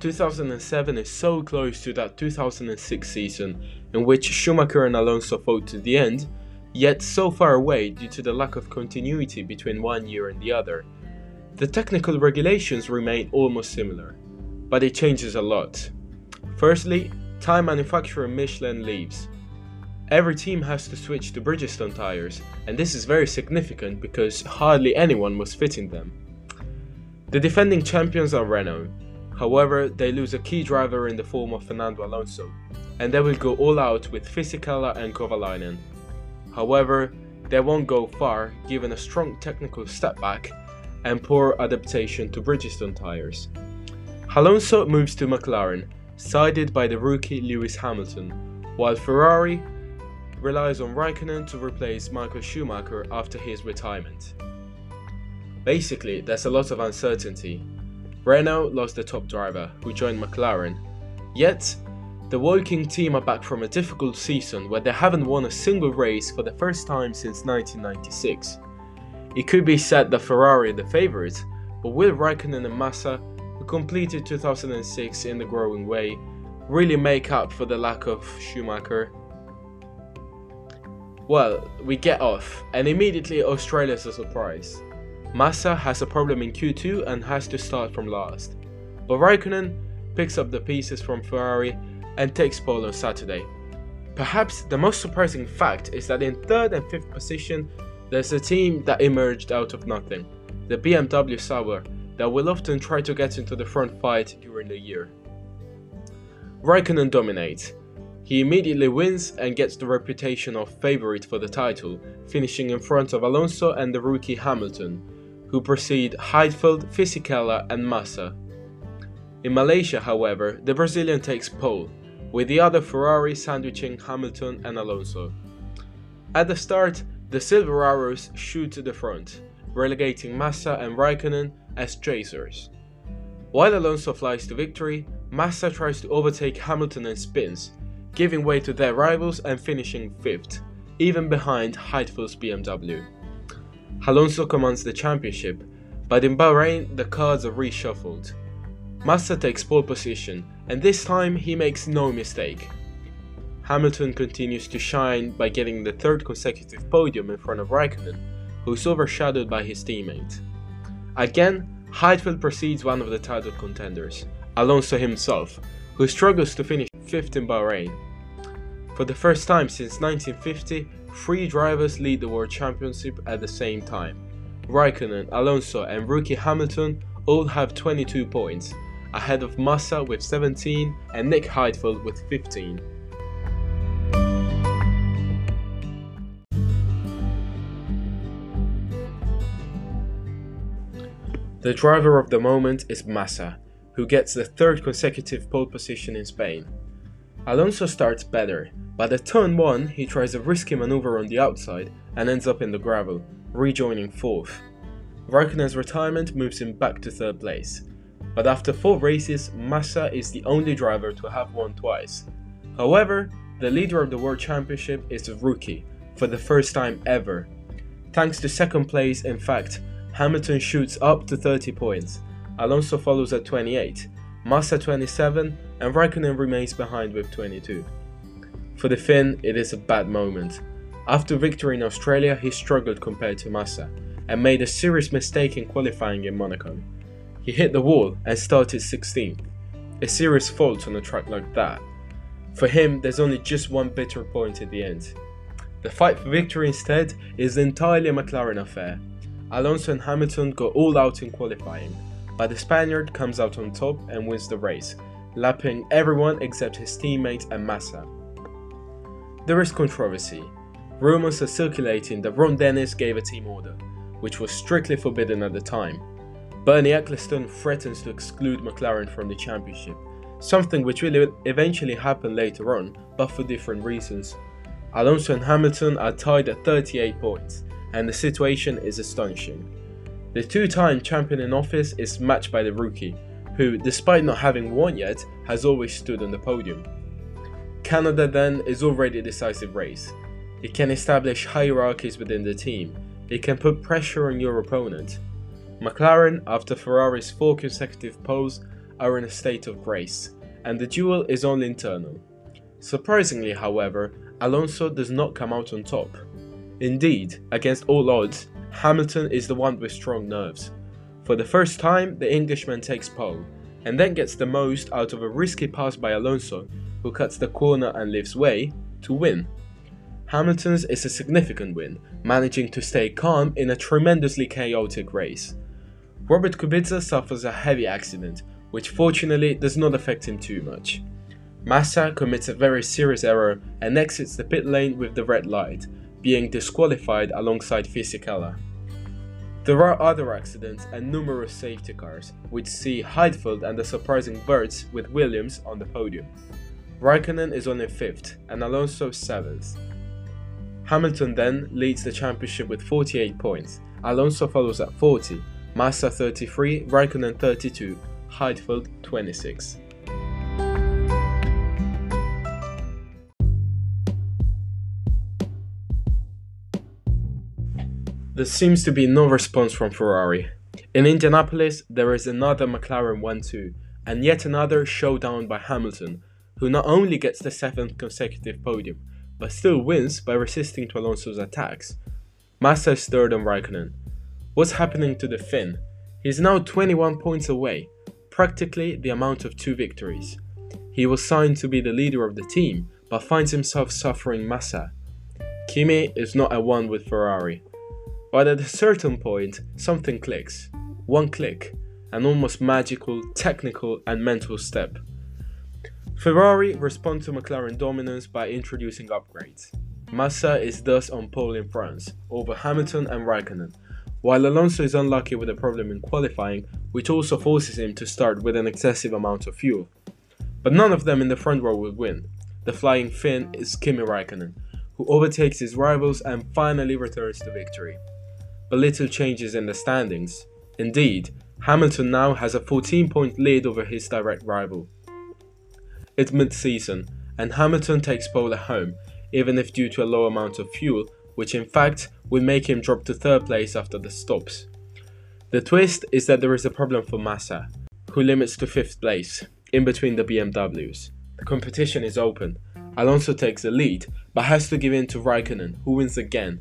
2007 is so close to that 2006 season in which Schumacher and Alonso fought to the end, yet so far away due to the lack of continuity between one year and the other. The technical regulations remain almost similar, but it changes a lot. Firstly, tire manufacturer Michelin leaves. Every team has to switch to Bridgestone tires, and this is very significant because hardly anyone was fitting them. The defending champions are Renault. However, they lose a key driver in the form of Fernando Alonso, and they will go all out with Fisichella and Kovalainen. However, they won't go far given a strong technical step back and poor adaptation to Bridgestone tires. Alonso moves to McLaren, sided by the rookie Lewis Hamilton, while Ferrari relies on Raikkonen to replace Michael Schumacher after his retirement. Basically, there's a lot of uncertainty. Renault lost the top driver, who joined McLaren, yet the Woking team are back from a difficult season where they haven't won a single race for the first time since 1996. It could be said that Ferrari are the favourites, but will Raikkonen and Massa, who completed 2006 in the growing way, really make up for the lack of Schumacher? Well, we get off, and immediately Australia's a surprise. Massa has a problem in Q2 and has to start from last. But Raikkonen picks up the pieces from Ferrari and takes pole on Saturday. Perhaps the most surprising fact is that in third and fifth position, there's a team that emerged out of nothing, the BMW Sauber, that will often try to get into the front fight during the year. Raikkonen dominates. He immediately wins and gets the reputation of favourite for the title, finishing in front of Alonso and the rookie Hamilton, who precede Heidfeld, Fisichella and Massa. In Malaysia, however, the Brazilian takes pole, with the other Ferrari sandwiching Hamilton and Alonso. At the start, the Silver Arrows shoot to the front, relegating Massa and Raikkonen as chasers. While Alonso flies to victory, Massa tries to overtake Hamilton and spins, giving way to their rivals and finishing 5th, even behind Heidfeld's BMW. Alonso commands the championship, but in Bahrain the cards are reshuffled. Massa takes pole position, and this time he makes no mistake. Hamilton continues to shine by getting the third consecutive podium in front of Raikkonen, who is overshadowed by his teammate. Again, Heidfeld precedes one of the title contenders, Alonso himself, who struggles to finish 5th in Bahrain. For the first time since 1950, three drivers lead the World Championship at the same time. Raikkonen, Alonso, and rookie Hamilton all have 22 points, ahead of Massa with 17 and Nick Heidfeld with 15. The driver of the moment is Massa, who gets the third consecutive pole position in Spain. Alonso starts better, but at turn 1 he tries a risky maneuver on the outside and ends up in the gravel, rejoining 4th. Raikkonen's retirement moves him back to 3rd place, but after 4 races Massa is the only driver to have won twice. However, the leader of the World Championship is a rookie, for the first time ever. Thanks to second place, in fact, Hamilton shoots up to 30 points, Alonso follows at 28, Massa 27, and Raikkonen remains behind with 22. For the Finn, it is a bad moment. After victory in Australia, he struggled compared to Massa, and made a serious mistake in qualifying in Monaco. He hit the wall and started 16th, a serious fault on a track like that. For him, there's only just one bitter point at the end. The fight for victory instead is entirely a McLaren affair, Alonso and Hamilton go all out in qualifying, but the Spaniard comes out on top and wins the race, lapping everyone except his teammate and Massa. There is controversy. Rumours are circulating that Ron Dennis gave a team order, which was strictly forbidden at the time. Bernie Ecclestone threatens to exclude McLaren from the championship, something which will eventually happen later on, but for different reasons. Alonso and Hamilton are tied at 38 points, and the situation is astonishing. The two time champion in office is matched by the rookie, who, despite not having won yet, has always stood on the podium. Canada then is already a decisive race. It can establish hierarchies within the team, it can put pressure on your opponent. McLaren, after Ferrari's four consecutive poles, are in a state of grace, and the duel is only internal. Surprisingly, however, Alonso does not come out on top. Indeed, against all odds, Hamilton is the one with strong nerves. For the first time, the Englishman takes pole, and then gets the most out of a risky pass by Alonso, who cuts the corner and leaves way, to win. Hamilton's is a significant win, managing to stay calm in a tremendously chaotic race. Robert Kubica suffers a heavy accident, which fortunately does not affect him too much. Massa commits a very serious error and exits the pit lane with the red light, being disqualified alongside Fisichella. There are other accidents and numerous safety cars, which see Heidfeld and the surprising Wurz with Williams on the podium. Raikkonen is only 5th and Alonso 7th. Hamilton then leads the championship with 48 points, Alonso follows at 40, Massa 33, Raikkonen 32, Heidfeld 26. There seems to be no response from Ferrari. In Indianapolis, there is another McLaren 1 2, and yet another showdown by Hamilton, who not only gets the seventh consecutive podium, but still wins by resisting to Alonso's attacks. Massa is third on Raikkonen. What's happening to the Finn? He's now 21 points away, practically the amount of two victories. He was signed to be the leader of the team, but finds himself suffering Massa. Kimi is not at one with Ferrari. But at a certain point, something clicks. One click, an almost magical, technical, and mental step. Ferrari respond to McLaren dominance by introducing upgrades. Massa is thus on pole in France, over Hamilton and Raikkonen, while Alonso is unlucky with a problem in qualifying, which also forces him to start with an excessive amount of fuel. But none of them in the front row will win. The flying Finn is Kimi Raikkonen, who overtakes his rivals and finally returns to victory but little changes in the standings. Indeed, Hamilton now has a 14 point lead over his direct rival. It's mid season, and Hamilton takes pole at home, even if due to a low amount of fuel, which in fact will make him drop to third place after the stops. The twist is that there is a problem for Massa, who limits to fifth place, in between the BMWs. The competition is open. Alonso takes the lead, but has to give in to Raikkonen, who wins again,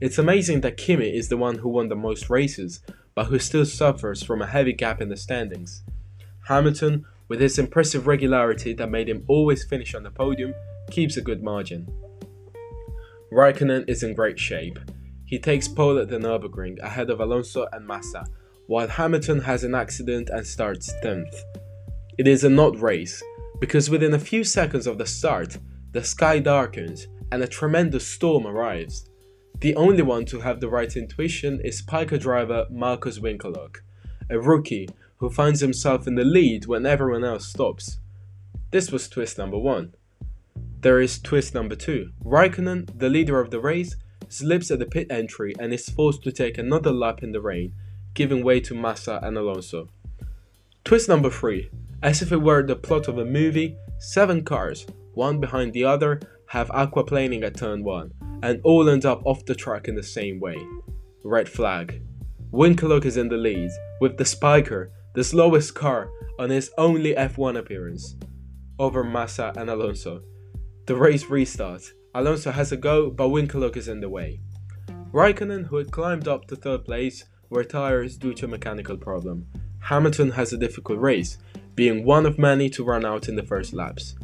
it's amazing that Kimi is the one who won the most races, but who still suffers from a heavy gap in the standings. Hamilton, with his impressive regularity that made him always finish on the podium, keeps a good margin. Raikkonen is in great shape. He takes pole at the Nürburgring ahead of Alonso and Massa, while Hamilton has an accident and starts 10th. It is a not race, because within a few seconds of the start, the sky darkens and a tremendous storm arrives. The only one to have the right intuition is Spyker driver Markus Winkelhock, a rookie who finds himself in the lead when everyone else stops. This was twist number one. There is twist number two. Raikkonen, the leader of the race, slips at the pit entry and is forced to take another lap in the rain, giving way to Massa and Alonso. Twist number three. As if it were the plot of a movie, seven cars, one behind the other, have aquaplaning at turn 1, and all end up off the track in the same way. Red flag. Winkelhock is in the lead, with the Spyker, the slowest car, on his only F1 appearance, over Massa and Alonso. The race restarts. Alonso has a go, but Winkelhock is in the way. Raikkonen, who had climbed up to third place, retires due to a mechanical problem. Hamilton has a difficult race, being one of many to run out in the first laps.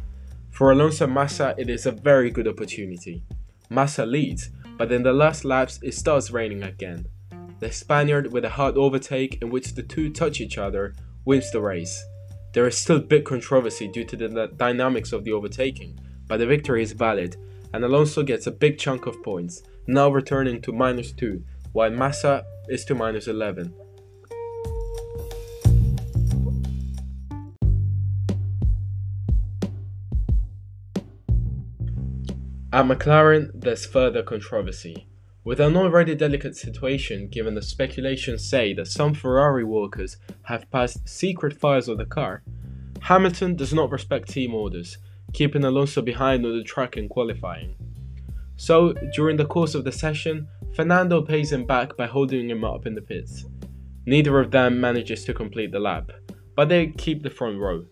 For Alonso Massa, it is a very good opportunity. Massa leads, but in the last laps it starts raining again. The Spaniard, with a hard overtake in which the two touch each other, wins the race. There is still big controversy due to the dynamics of the overtaking, but the victory is valid, and Alonso gets a big chunk of points, now returning to minus 2, while Massa is to minus 11. At McLaren, there's further controversy. With an already delicate situation given the speculations say that some Ferrari workers have passed secret files of the car, Hamilton does not respect team orders, keeping Alonso behind on the track in qualifying. So, during the course of the session, Fernando pays him back by holding him up in the pits. Neither of them manages to complete the lap, but they keep the front row.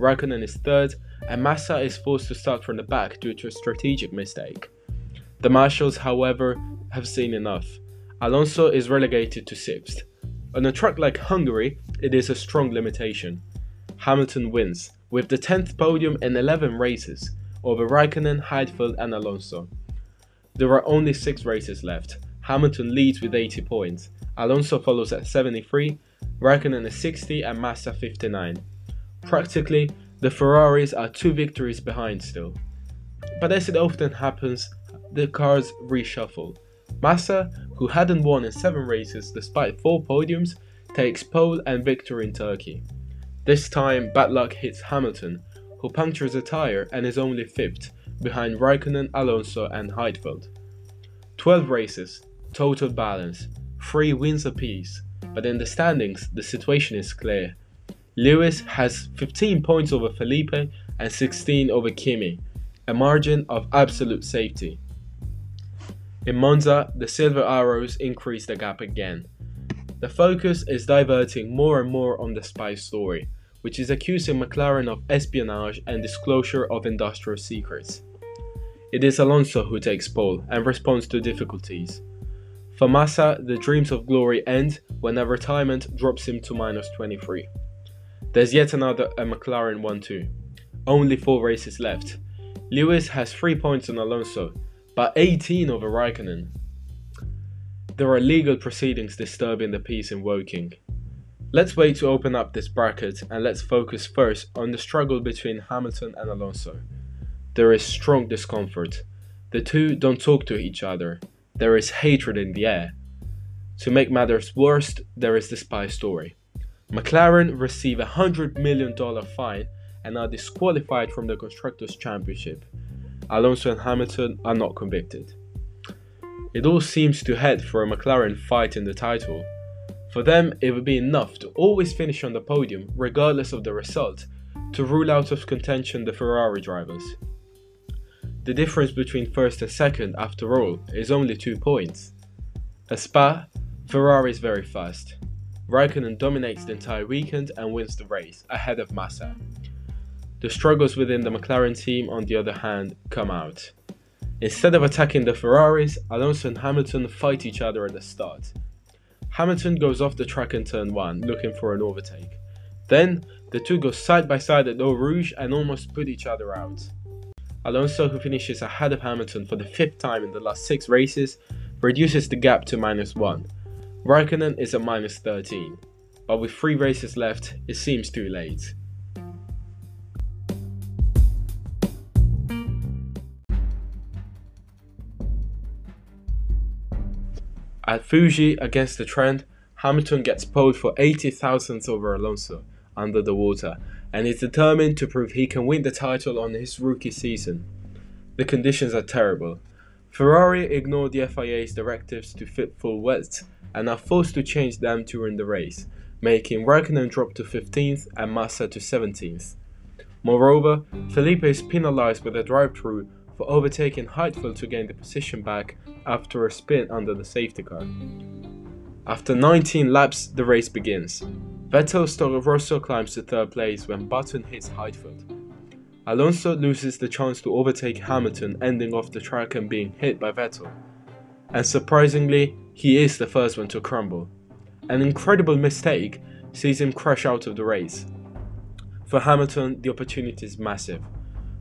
Raikkonen is third, and Massa is forced to start from the back due to a strategic mistake. The Marshals, however, have seen enough. Alonso is relegated to sixth. On a track like Hungary, it is a strong limitation. Hamilton wins, with the 10th podium in 11 races, over Raikkonen, Heidfeld, and Alonso. There are only 6 races left. Hamilton leads with 80 points, Alonso follows at 73, Raikkonen is 60, and Massa 59. Practically, the Ferraris are two victories behind still. But as it often happens, the cars reshuffle. Massa, who hadn't won in 7 races despite 4 podiums, takes pole and victory in Turkey. This time, bad luck hits Hamilton, who punctures a tyre and is only fifth, behind Raikkonen, Alonso, and Heidfeld. 12 races, total balance, 3 wins apiece, but in the standings, the situation is clear. Lewis has 15 points over Felipe and 16 over Kimi, a margin of absolute safety. In Monza, the Silver Arrows increase the gap again. The focus is diverting more and more on the spy story, which is accusing McLaren of espionage and disclosure of industrial secrets. It is Alonso who takes pole and responds to difficulties. For Massa, the dreams of glory end when a retirement drops him to minus 23. There's yet another a McLaren 1 2. Only 4 races left. Lewis has 3 points on Alonso, but 18 of over Raikkonen. There are legal proceedings disturbing the peace in Woking. Let's wait to open up this bracket and let's focus first on the struggle between Hamilton and Alonso. There is strong discomfort. The two don't talk to each other. There is hatred in the air. To make matters worse, there is the spy story. McLaren receive a $100 million fine and are disqualified from the Constructors' Championship. Alonso and Hamilton are not convicted. It all seems to head for a McLaren fight in the title, for them, it would be enough to always finish on the podium, regardless of the result, to rule out of contention the Ferrari drivers. The difference between first and second, after all, is only two points. At Spa, Ferrari is very fast. Raikkonen dominates the entire weekend and wins the race, ahead of Massa. The struggles within the McLaren team, on the other hand, come out. Instead of attacking the Ferraris, Alonso and Hamilton fight each other at the start. Hamilton goes off the track in turn 1, looking for an overtake. Then, the two go side by side at Eau Rouge and almost put each other out. Alonso, who finishes ahead of Hamilton for the fifth time in the last six races, reduces the gap to minus 1. Raikkonen is at minus 13, but with three races left, it seems too late. At Fuji against the trend, Hamilton gets pole for 80 thousandths over Alonso under the water and is determined to prove he can win the title on his rookie season. The conditions are terrible. Ferrari ignore the FIA's directives to fit full wets and are forced to change them during the race, making Raikkonen drop to 15th and Massa to 17th. Moreover, Felipe is penalized with a drive-through for overtaking Heidfeld to gain the position back after a spin under the safety car. After 19 laps, the race begins. Vettel's Toro Rosso climbs to third place when Button hits Heidfeld. Alonso loses the chance to overtake Hamilton, ending off the track and being hit by Vettel. And surprisingly, he is the first one to crumble. An incredible mistake sees him crash out of the race. For Hamilton, the opportunity is massive.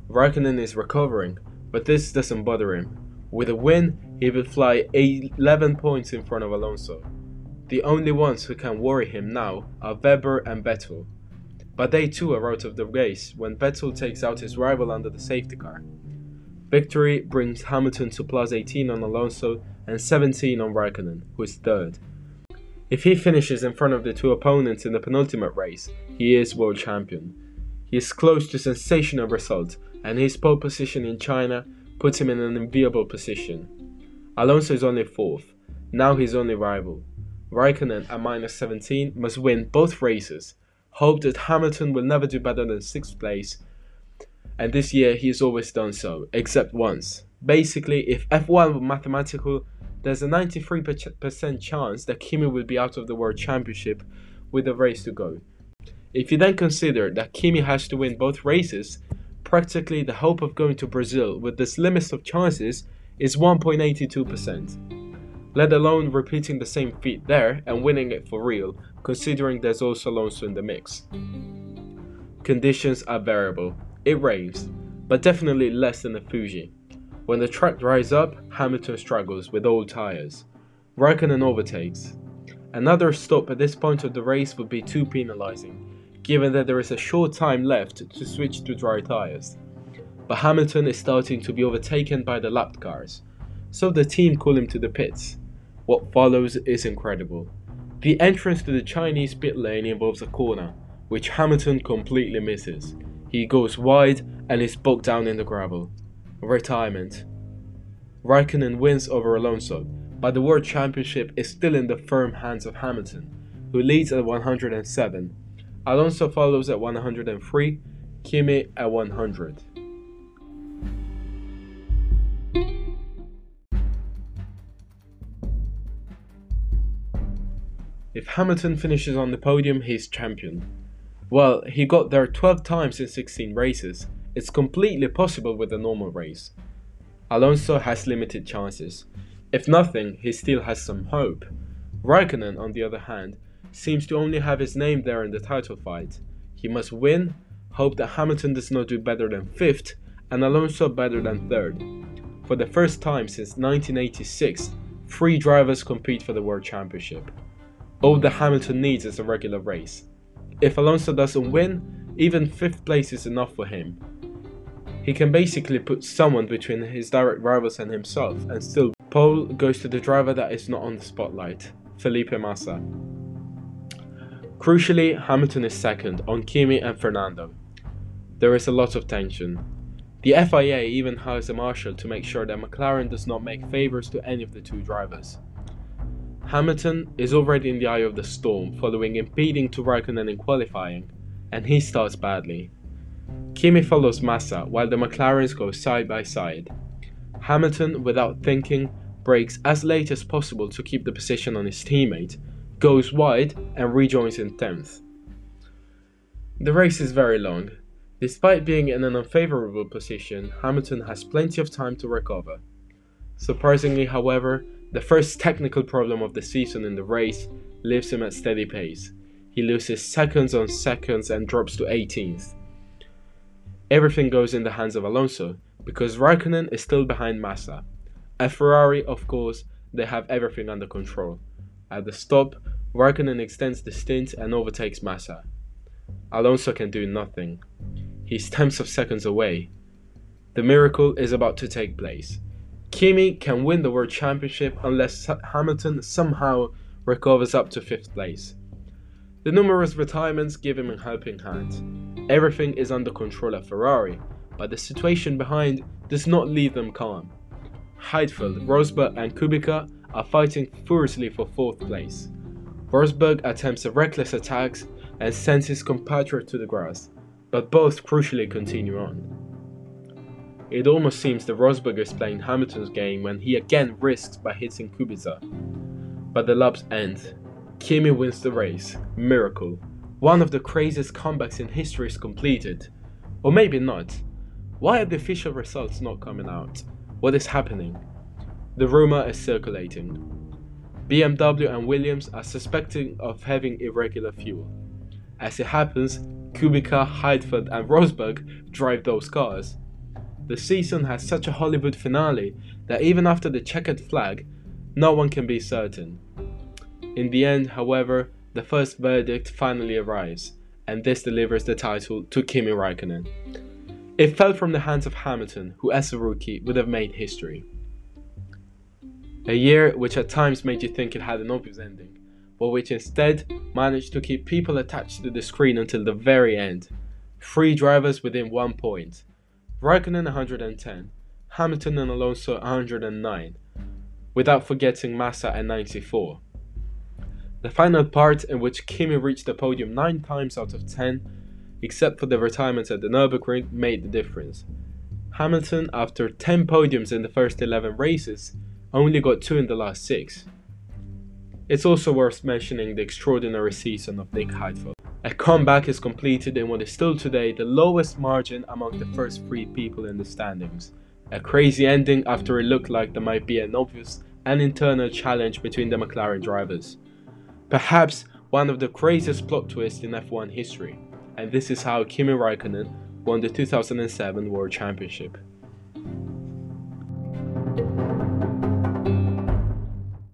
Raikkonen is recovering, but this doesn't bother him. With a win, he will fly 11 points in front of Alonso. The only ones who can worry him now are Webber and Vettel. But they too are out of the race when Vettel takes out his rival under the safety car. Victory brings Hamilton to plus 18 on Alonso and 17 on Raikkonen, who is third. If he finishes in front of the two opponents in the penultimate race, he is world champion. He is close to sensational result and his pole position in China puts him in an enviable position. Alonso is only fourth, now his only rival. Raikkonen at minus 17 must win both races, hope that Hamilton will never do better than 6th place, and this year he has always done so, except once. Basically, if F1 were mathematical, there's a 93% chance that Kimi will be out of the World Championship with a race to go. If you then consider that Kimi has to win both races, practically the hope of going to Brazil with this limit of chances is 1.82%, let alone repeating the same feat there and winning it for real, considering there's also Alonso in the mix. Conditions are variable. It rains, but definitely less than the Fuji. When the track dries up, Hamilton struggles with old tyres. Raikkonen overtakes. Another stop at this point of the race would be too penalising, given that there is a short time left to switch to dry tyres. But Hamilton is starting to be overtaken by the lapped cars, so the team call him to the pits. What follows is incredible. The entrance to the Chinese pit lane involves a corner, which Hamilton completely misses. He goes wide and is bogged down in the gravel. Retirement. Raikkonen wins over Alonso, but the World Championship is still in the firm hands of Hamilton, who leads at 107 Alonso follows at 103, Kimi at 100. If Hamilton finishes on the podium, he's champion. Well, he got there 12 times in 16 races. It's completely possible with a normal race. Alonso has limited chances. If nothing, he still has some hope. Raikkonen, on the other hand, seems to only have his name there in the title fight. He must win, hope that Hamilton does not do better than 5th, and Alonso better than 3rd. For the first time since 1986, three drivers compete for the World Championship. All that Hamilton needs is a regular race. If Alonso doesn't win, even 5th place is enough for him. He can basically put someone between his direct rivals and himself, and still pole goes to the driver that is not on the spotlight, Felipe Massa. Crucially, Hamilton is second on Kimi and Fernando. There is a lot of tension. The FIA even hires a marshal to make sure that McLaren does not make favours to any of the two drivers. Hamilton is already in the eye of the storm following impeding to Raikkonen in qualifying, and he starts badly. Kimi follows Massa while the McLarens go side by side. Hamilton, without thinking, brakes as late as possible to keep the position on his teammate, goes wide and rejoins in 10th. The race is very long. Despite being in an unfavorable position, Hamilton has plenty of time to recover. Surprisingly, however, the first technical problem of the season in the race leaves him at steady pace. He loses seconds on seconds and drops to 18th. Everything goes in the hands of Alonso because Raikkonen is still behind Massa. At Ferrari, of course, they have everything under control. At the stop, Raikkonen extends the stint and overtakes Massa. Alonso can do nothing. He's tenths of seconds away. The miracle is about to take place. Kimi can win the World Championship unless Hamilton somehow recovers up to 5th place. The numerous retirements give him a helping hand. Everything is under control at Ferrari, but the situation behind does not leave them calm. Heidfeld, Rosberg, and Kubica are fighting furiously for 4th place. Rosberg attempts a reckless attack and sends his compatriot to the grass, but both crucially continue on. It almost seems that Rosberg is playing Hamilton's game when he again risks by hitting Kubica. But the laps end. Kimi wins the race. Miracle. One of the craziest comebacks in history is completed. Or maybe not. Why are the official results not coming out? What is happening? The rumor is circulating. BMW and Williams are suspecting of having irregular fuel. As it happens, Kubica, Heidfeld, and Rosberg drive those cars. The season has such a Hollywood finale that even after the checkered flag, no one can be certain. In the end, however, the first verdict finally arrives, and this delivers the title to Kimi Raikkonen. It fell from the hands of Hamilton, who as a rookie would have made history. A year which at times made you think it had an obvious ending, but which instead managed to keep people attached to the screen until the very end. Three drivers within one point, Raikkonen 110, Hamilton and Alonso 109, without forgetting Massa at 94. The final part in which Kimi reached the podium 9 times out of 10, except for the retirement at the Nürburgring, made the difference. Hamilton, after 10 podiums in the first 11 races, only got 2 in the last 6. It's also worth mentioning the extraordinary season of Nick Heidfeld. A comeback is completed in what is still today the lowest margin among the first three people in the standings. A crazy ending after it looked like there might be an obvious and internal challenge between the McLaren drivers. Perhaps one of the craziest plot twists in F1 history, and this is how Kimi Raikkonen won the 2007 World Championship.